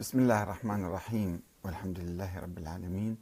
بسم الله الرحمن الرحيم والحمد لله رب العالمين.